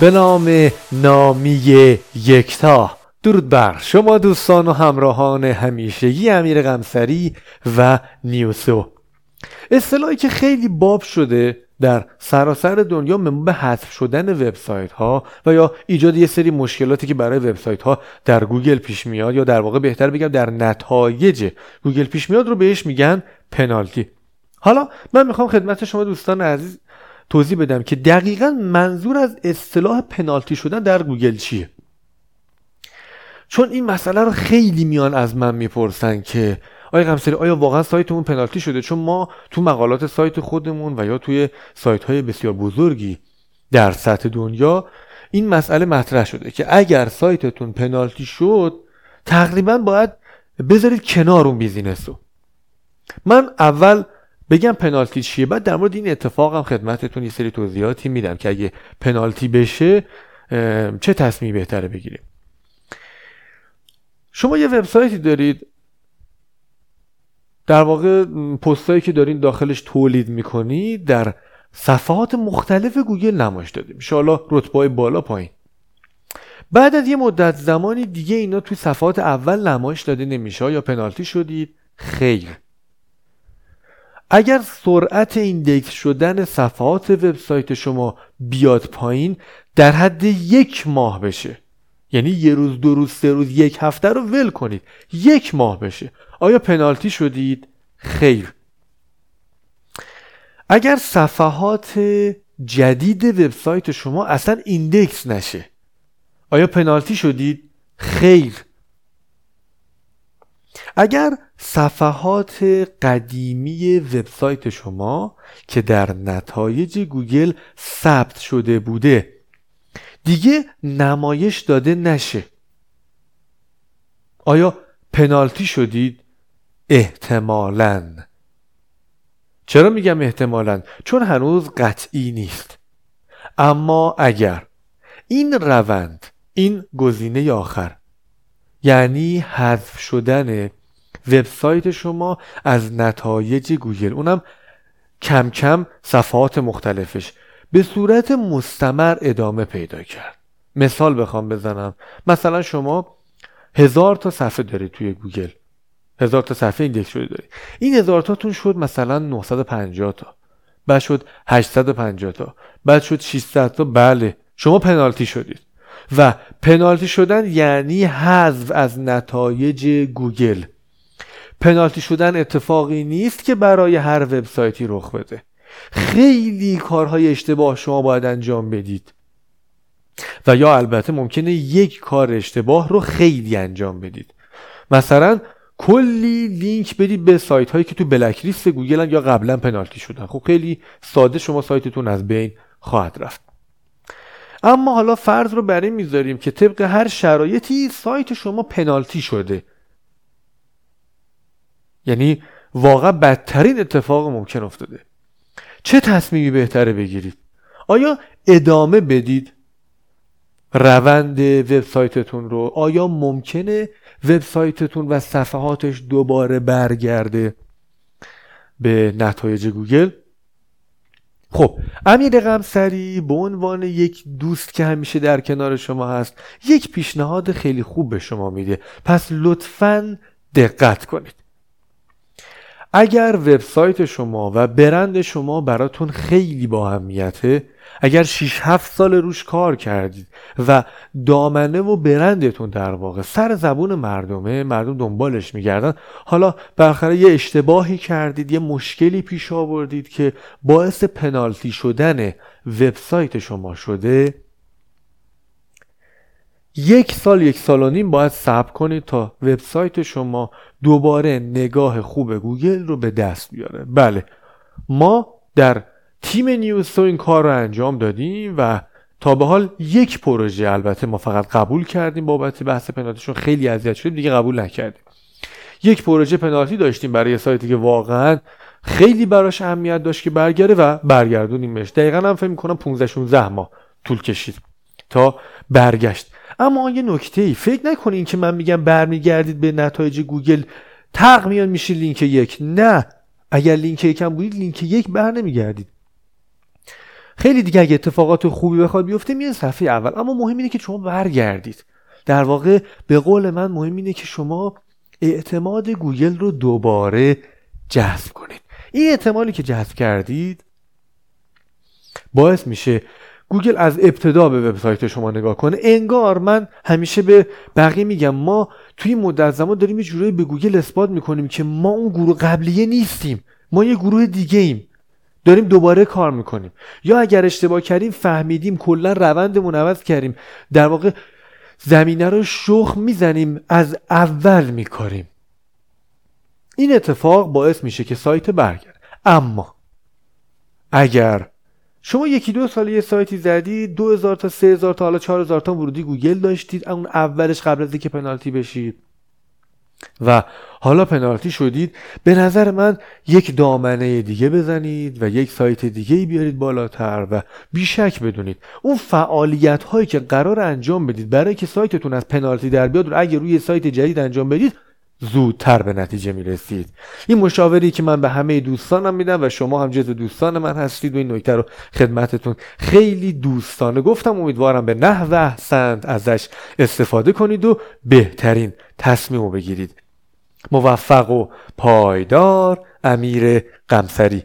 به نام نامی یکتا. درود بر شما دوستان و همراهان همیشگی امیر قمصری و NewSEO. اصطلاحی که خیلی باب شده در سراسر دنیا به حذف شدن وبسایت ها و یا ایجاد یه سری مشکلاتی که برای وبسایت ها در گوگل پیش میاد یا در واقع بهتر بگم در نتایج گوگل پیش میاد رو بهش میگن پنالتی. حالا من می‌خوام خدمت شما دوستان عزیز توضیح بدم که دقیقا منظور از اصطلاح پنالتی شدن در گوگل چیه؟ چون این مسئله رو خیلی میان از من می‌پرسن که آقای قمصری آیا واقعا سایتمون پنالتی شده؟ چون ما تو مقالات سایت خودمون و یا توی سایت های بسیار بزرگی در سطح دنیا این مسئله مطرح شده که اگر سایتتون پنالتی شد تقریبا باید بذارید کنار اون business رو. من اول بگم پنالتی چیه؟ بعد در مورد این اتفاق هم خدمتتون یه سری توضیحاتی میدم که اگه پنالتی بشه چه تصمیمی بهتره بگیریم؟ شما یه وبسایتی دارید. در واقع پستایی که دارین داخلش تولید می‌کنید در صفحات مختلف گوگل نمایش دادیم. حالا رتبه بالا پایین. بعد از یه مدت زمانی دیگه اینا توی صفحات اول نمایش داده نمیشه. یا پنالتی شدید؟ خیر. اگر سرعت index شدن صفحات وبسایت شما بیاد پایین در حد یک ماه بشه. یعنی یه روز دو روز سه روز یک هفته رو ول کنید. یک ماه بشه. آیا پنالتی شدید؟ خیر. اگر صفحات جدید وبسایت شما اصلا index نشه آیا پنالتی شدید؟ خیر. اگر صفحات قدیمی وبسایت شما که در نتایج گوگل ثبت شده بوده دیگه نمایش داده نشه. آیا پنالتی شدید؟ احتمالاً. چرا میگم احتمالاً؟ چون هنوز قطعی نیست. اما اگر این روند این گزینه آخر یعنی حذف شدن وبسایت شما از نتایج گوگل. اونم کم کم صفحات مختلفش. به صورت مستمر ادامه پیدا کرد. مثال بخوام بزنم. مثلا شما هزار تا صفحه دارید توی گوگل. هزار تا صفحه index شده دارید. این هزار تاتون شد مثلا 950 تا. بعد شد 850 تا. بعد شد 600 تا. بله. شما پنالتی شدید. و پنالتی شدن یعنی حذف از نتایج گوگل. پنالتی شدن اتفاقی نیست که برای هر وبسایتی رخ بده. خیلی کارهای اشتباه شما باید انجام بدید. و یا البته ممکنه یک کار اشتباه رو خیلی انجام بدید. مثلا کلی لینک بدید به سایت هایی که تو black list گوگل یا قبلا پنالتی شدن. خب خیلی ساده شما سایتتون از بین خواهد رفت. اما حالا فرض رو بر این می‌ذاریم که طبق هر شرایطی سایت شما پنالتی شده. یعنی واقعا بدترین اتفاق ممکن افتاده. چه تصمیمی بهتره بگیرید؟ آیا ادامه بدید روند وبسایتتون رو؟ آیا ممکنه وبسایتتون و صفحاتش دوباره برگرده به نتایج گوگل؟ خب امیر غمسری به عنوان یک دوست که همیشه در کنار شما هست یک پیشنهاد خیلی خوب به شما میده. پس لطفا دقت کنید. اگر وبسایت شما و برند شما براتون خیلی با اگر 6 7 سال روش کار کردید و دامنه و برندتون در واقع سر زبون مردمه مردم دنبالش میگردن حالا بالاخره یه اشتباهی کردید یه مشکلی پیش آوردید که باعث پنالتی شدن وبسایت شما شده یک سال یک سال و نیم باید صبر کنید تا وبسایت شما دوباره نگاه خوب گوگل رو به دست بیاره. بله. ما در تیم نیوستو این کار رو انجام دادیم و تا به حال یک پروژه البته ما فقط قبول کردیم بابت بحث پنالتیشون. خیلی اذیت شدیم دیگه قبول نکردیم. یک پروژه پنالتی داشتیم برای سایتی که واقعا خیلی براش اهمیت داشت که برگرده و برگردونیمش. دقیقا هم فکر می‌کنم 15 16 ماه طول کشید تا برگشت. اما یه نکته ای فکر نکنین که من میگم برمیگردید به نتایج گوگل تق میان میشه لینک یک. نه اگر لینک یک هم بودید لینک یک بر نمیگردید. خیلی دیگه اگه اتفاقات خوبی بخواد بیفته میان صفحه اول. اما مهم اینه که شما برگردید. در واقع به قول من مهم اینه که شما اعتماد گوگل رو دوباره جذب کنید. این اعتمادی که جذب کردید باعث میشه گوگل از ابتدا به وبسایت شما نگاه کنه. انگار من همیشه به بقیه میگم ما توی مدت زمان داریم یه جورایی به گوگل اثبات می‌کنیم که ما اون گروه قبلیه نیستیم. ما یه گروه دیگه ایم. داریم دوباره کار می‌کنیم. یا اگر اشتباه کردیم فهمیدیم کلا روندمون عوض کردیم. در واقع زمینه رو شخ می‌زنیم از اول میکاریم. این اتفاق باعث میشه که سایت برگرد اما اگر شما یکی دو سال یه سایتی دو هزار تا سه هزار تا حالا چهار هزار تا ورودی گوگل داشتید اون اولش قبل از اینکه پنالتی بشید. و حالا پنالتی شدید. به نظر من یک دامنه دیگه بزنید و یک سایت دیگه بیارید بالاتر و بیشک بدونید. اون فعالیت هایی که قرار انجام بدید برای که سایتتون از پنالتی در بیاد رو اگه روی سایت جدید انجام بدید زودتر به نتیجه می‌رسید. این مشاوری که من به همه دوستانم میدم و شما هم جز دوستان من هستید و این نکته رو خدمتتون خیلی دوستانه گفتم. امیدوارم به نحو احسنت ازش استفاده کنید و بهترین تصمیم رو بگیرید. موفق و پایدار امیر قمسری